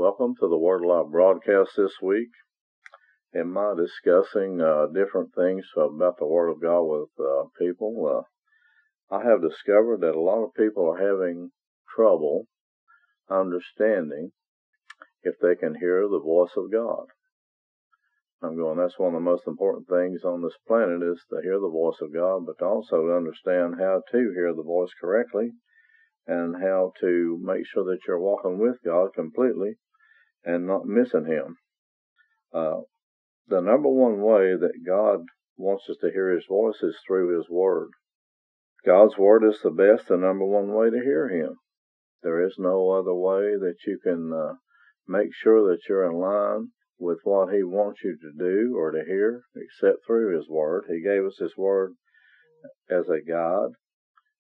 Welcome to the Word Alive broadcast this week. In my discussing uh, different things about the Word of God with uh, people, uh, I have discovered that a lot of people are having trouble understanding if they can hear the voice of God. I'm going, that's one of the most important things on this planet is to hear the voice of God, but also to understand how to hear the voice correctly and how to make sure that you're walking with God completely and not missing Him. Uh, the number one way that God wants us to hear His voice is through His Word. God's Word is the best and number one way to hear Him. There is no other way that you can uh, make sure that you're in line with what He wants you to do or to hear except through His Word. He gave us His Word as a guide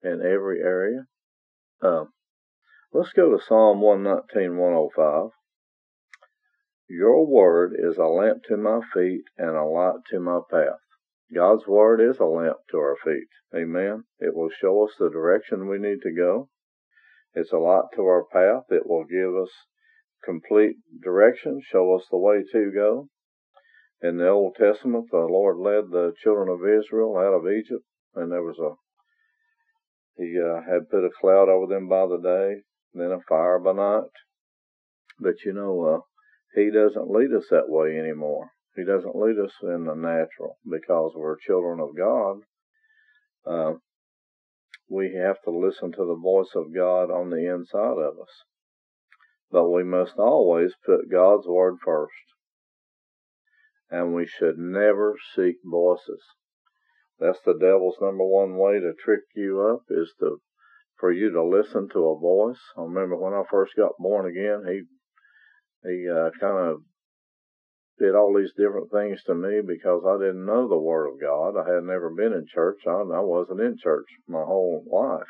in every area. Uh, let's go to Psalm 119, 105. Your word is a lamp to my feet and a light to my path. God's word is a lamp to our feet. Amen. It will show us the direction we need to go. It's a light to our path. It will give us complete direction, show us the way to go. In the Old Testament, the Lord led the children of Israel out of Egypt, and there was a he uh, had put a cloud over them by the day, then a fire by night. But you know, uh, he doesn't lead us that way anymore. He doesn't lead us in the natural because we're children of God. Uh, we have to listen to the voice of God on the inside of us. But we must always put God's word first. And we should never seek voices. That's the devil's number one way to trick you up is to for you to listen to a voice. I remember when I first got born again, he he uh, kind of did all these different things to me because I didn't know the Word of God. I had never been in church. I, I wasn't in church my whole life,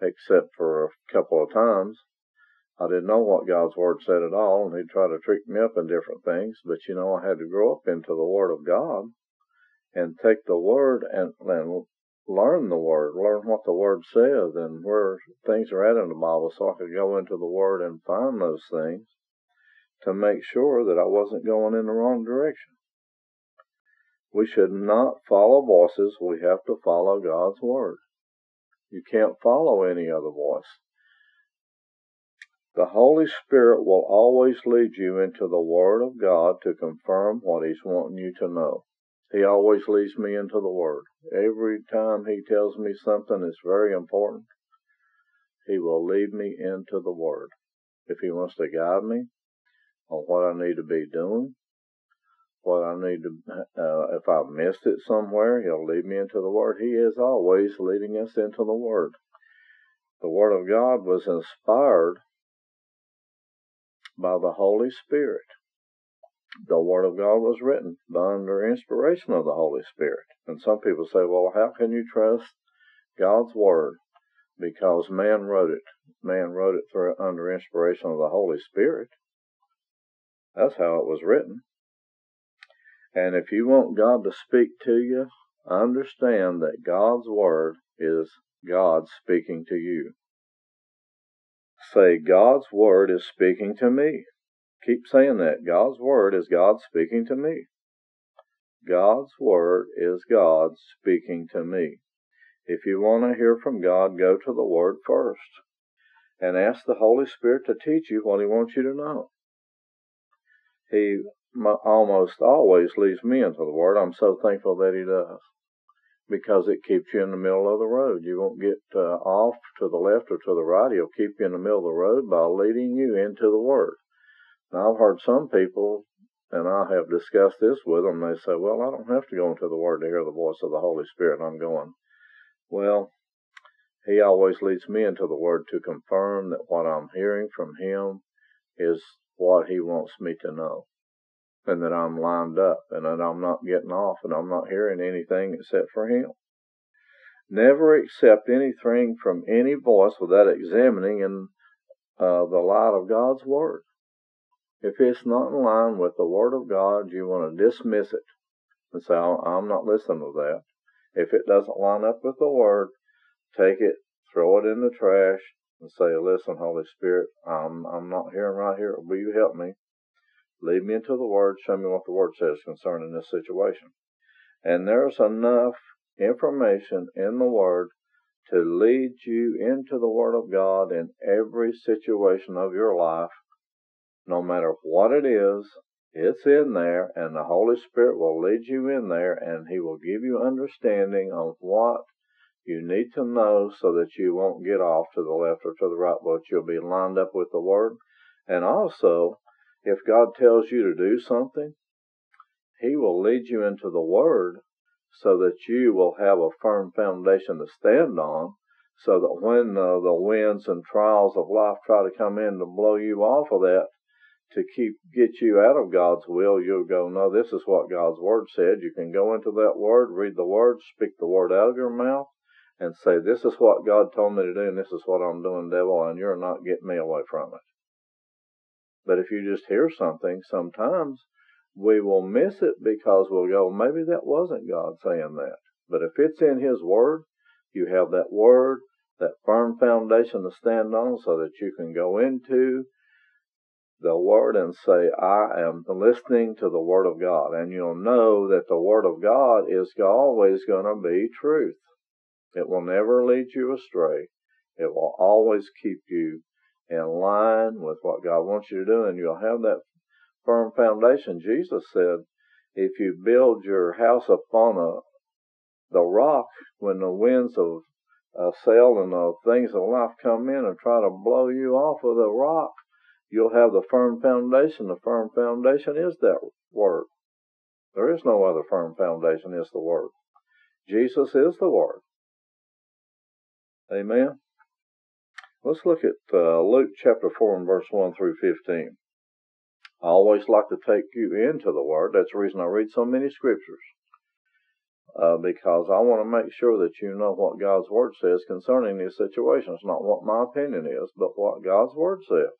except for a couple of times. I didn't know what God's Word said at all, and he'd try to trick me up in different things. But you know, I had to grow up into the Word of God and take the Word and, and learn the Word, learn what the Word says and where things are at in the Bible so I could go into the Word and find those things to make sure that I wasn't going in the wrong direction. We should not follow voices. We have to follow God's Word. You can't follow any other voice. The Holy Spirit will always lead you into the Word of God to confirm what He's wanting you to know. He always leads me into the Word. Every time He tells me something that's very important, He will lead me into the Word. If He wants to guide me, on what I need to be doing, what I need to, uh, if I've missed it somewhere, He'll lead me into the Word. He is always leading us into the Word. The Word of God was inspired by the Holy Spirit. The Word of God was written under inspiration of the Holy Spirit. And some people say, well, how can you trust God's Word? Because man wrote it. Man wrote it through, under inspiration of the Holy Spirit. That's how it was written. And if you want God to speak to you, understand that God's Word is God speaking to you. Say, God's Word is speaking to me. Keep saying that. God's Word is God speaking to me. God's Word is God speaking to me. If you want to hear from God, go to the Word first and ask the Holy Spirit to teach you what He wants you to know he almost always leads me into the Word. I'm so thankful that he does because it keeps you in the middle of the road. You won't get uh, off to the left or to the right. He'll keep you in the middle of the road by leading you into the Word. Now, I've heard some people, and I have discussed this with them, they say, well, I don't have to go into the Word to hear the voice of the Holy Spirit. I'm going, well, He always leads me into the Word to confirm that what I'm hearing from Him is what He wants me to know. And that I'm lined up and that I'm not getting off and I'm not hearing anything except for Him. Never accept anything from any voice without examining in uh, the light of God's Word. If it's not in line with the Word of God, you want to dismiss it and say, I'm not listening to that. If it doesn't line up with the Word, take it, throw it in the trash, and say, Listen, Holy Spirit, I'm, I'm not hearing right here. Will you help me? Lead me into the Word. Show me what the Word says concerning this situation. And there's enough information in the Word to lead you into the Word of God in every situation of your life, no matter what it is. It's in there, and the Holy Spirit will lead you in there, and He will give you understanding of what you need to know so that you won't get off to the left or to the right, but you'll be lined up with the Word. And also, if God tells you to do something, He will lead you into the Word so that you will have a firm foundation to stand on, so that when uh, the winds and trials of life try to come in to blow you off of that, to keep get you out of God's will, you'll go, no, this is what God's word said. You can go into that word, read the word, speak the word out of your mouth, and say, this is what God told me to do, and this is what I'm doing, devil, and you're not getting me away from it. But if you just hear something, sometimes we will miss it because we'll go, maybe that wasn't God saying that. But if it's in His Word, you have that Word, that firm foundation to stand on so that you can go into the Word and say, I am listening to the Word of God. And you'll know that the Word of God is always going to be truth. It will never lead you astray. It will always keep you in line with what God wants you to do, and you'll have that firm foundation. Jesus said, if you build your house upon a, the rock, when the winds of uh, sail and the things of life come in and try to blow you off of the rock, you'll have the firm foundation. The firm foundation is that word. There is no other firm foundation, it's the word. Jesus is the word. Amen. Let's look at uh, Luke chapter 4 and verse 1 through 15. I always like to take you into the Word. That's the reason I read so many scriptures. Uh, because I want to make sure that you know what God's Word says concerning these situations. Not what my opinion is, but what God's Word says.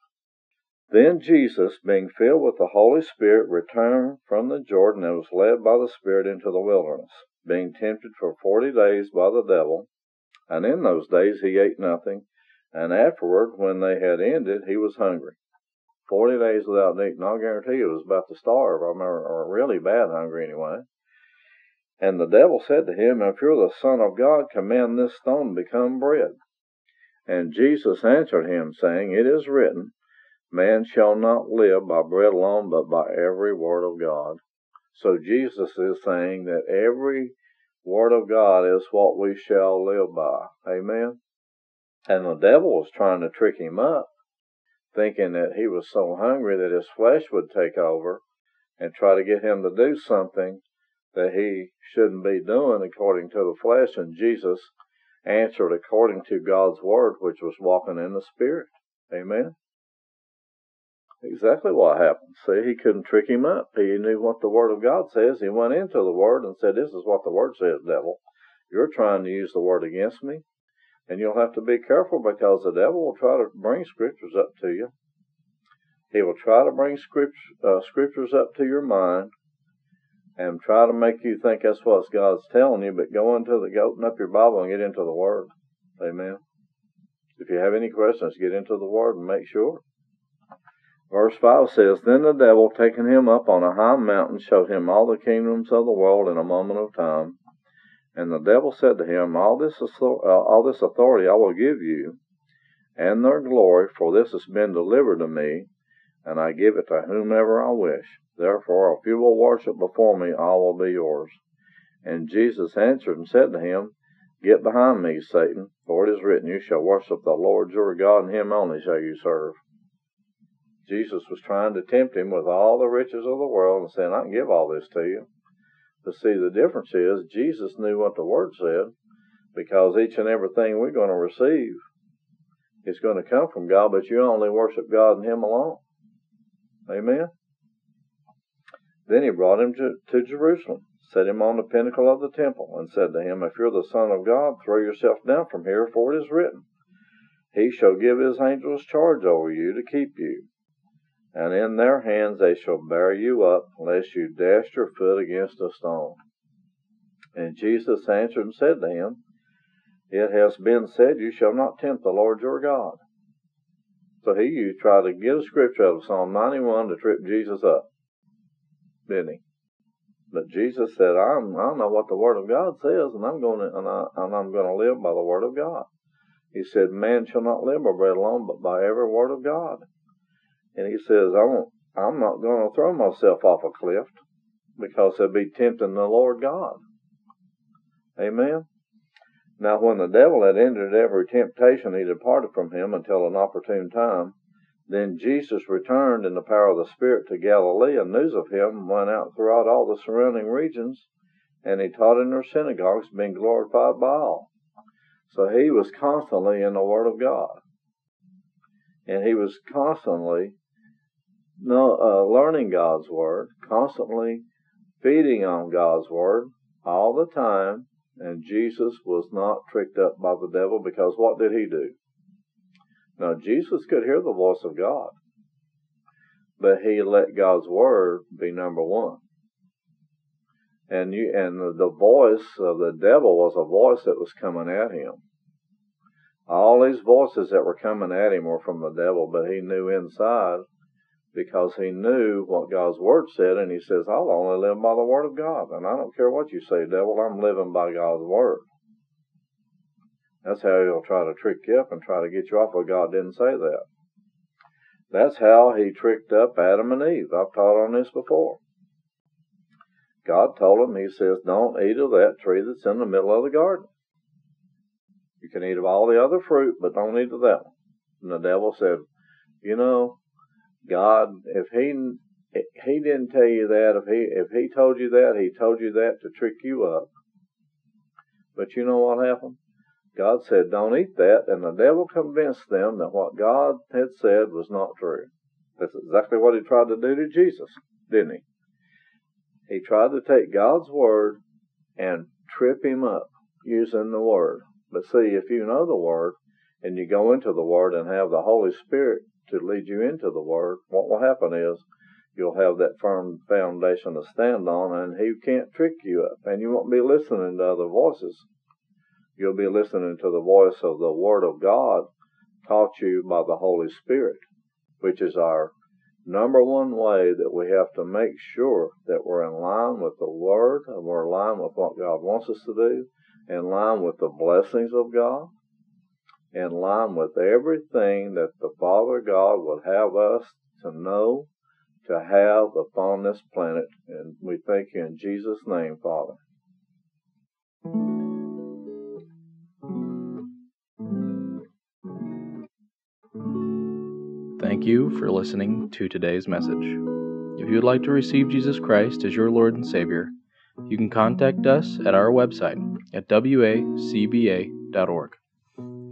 Then Jesus, being filled with the Holy Spirit, returned from the Jordan and was led by the Spirit into the wilderness, being tempted for forty days by the devil. And in those days he ate nothing, and afterward, when they had ended, he was hungry. Forty days without eating, I'll guarantee you, was about to starve. I or really bad hungry anyway. And the devil said to him, If you're the Son of God, command this stone to become bread. And Jesus answered him, saying, It is written, Man shall not live by bread alone, but by every word of God. So Jesus is saying that every Word of God is what we shall live by. Amen. And the devil was trying to trick him up, thinking that he was so hungry that his flesh would take over and try to get him to do something that he shouldn't be doing according to the flesh. And Jesus answered according to God's word, which was walking in the Spirit. Amen exactly what happened. See, he couldn't trick him up. He knew what the Word of God says. He went into the Word and said, This is what the Word says, devil. You're trying to use the Word against me. And you'll have to be careful because the devil will try to bring scriptures up to you. He will try to bring script, uh, scriptures up to your mind and try to make you think that's what God's telling you, but go into the, go open up your Bible and get into the Word. Amen. If you have any questions, get into the Word and make sure. Verse 5 says, Then the devil, taking him up on a high mountain, showed him all the kingdoms of the world in a moment of time. And the devil said to him, All this, uh, all this authority I will give you, and their glory, for this has been delivered to me, and I give it to whomever I wish. Therefore, if you will worship before me, all will be yours. And Jesus answered and said to him, Get behind me, Satan, for it is written, You shall worship the Lord your God, and him only shall you serve. Jesus was trying to tempt him with all the riches of the world and saying, I can give all this to you. But see, the difference is Jesus knew what the Word said because each and everything we're going to receive is going to come from God, but you only worship God and Him alone. Amen. Then he brought him to, to Jerusalem, set him on the pinnacle of the temple, and said to him, If you're the Son of God, throw yourself down from here, for it is written, He shall give his angels charge over you to keep you. And in their hands they shall bear you up, lest you dash your foot against a stone. And Jesus answered and said to him, It has been said, You shall not tempt the Lord your God. So he you tried to get a scripture out of Psalm 91 to trip Jesus up, didn't he? But Jesus said, I'm, I know what the Word of God says, and I'm going to, and, I, and I'm going to live by the Word of God. He said, Man shall not live by bread alone, but by every word of God. And he says, I'm, I'm not going to throw myself off a cliff because I'd be tempting the Lord God. Amen. Now, when the devil had ended every temptation, he departed from him until an opportune time. Then Jesus returned in the power of the Spirit to Galilee, and news of him went out throughout all the surrounding regions, and he taught in their synagogues, being glorified by all. So he was constantly in the Word of God. And he was constantly uh, learning God's Word, constantly feeding on God's Word all the time, and Jesus was not tricked up by the devil because what did he do? Now, Jesus could hear the voice of God, but he let God's word be number one. And you, and the voice of the devil was a voice that was coming at him. All these voices that were coming at him were from the devil, but he knew inside because he knew what God's word said, and he says, I'll only live by the word of God. And I don't care what you say, devil, I'm living by God's word. That's how he'll try to trick you up and try to get you off, but God didn't say that. That's how he tricked up Adam and Eve. I've taught on this before. God told him, He says, don't eat of that tree that's in the middle of the garden. You can eat of all the other fruit, but don't eat of that one. And the devil said, you know, God, if he he didn't tell you that, if he if he told you that, he told you that to trick you up. But you know what happened? God said, "Don't eat that," and the devil convinced them that what God had said was not true. That's exactly what he tried to do to Jesus, didn't he? He tried to take God's word and trip him up using the word. But see, if you know the word and you go into the word and have the Holy Spirit to lead you into the Word, what will happen is you'll have that firm foundation to stand on, and He can't trick you up, and you won't be listening to other voices. You'll be listening to the voice of the Word of God taught you by the Holy Spirit, which is our number one way that we have to make sure that we're in line with the Word and we're in line with what God wants us to do, in line with the blessings of God, in line with everything that the Father God would have us to know, to have upon this planet. And we thank you in Jesus' name, Father. Thank you for listening to today's message. If you would like to receive Jesus Christ as your Lord and Savior, you can contact us at our website at wacba.org.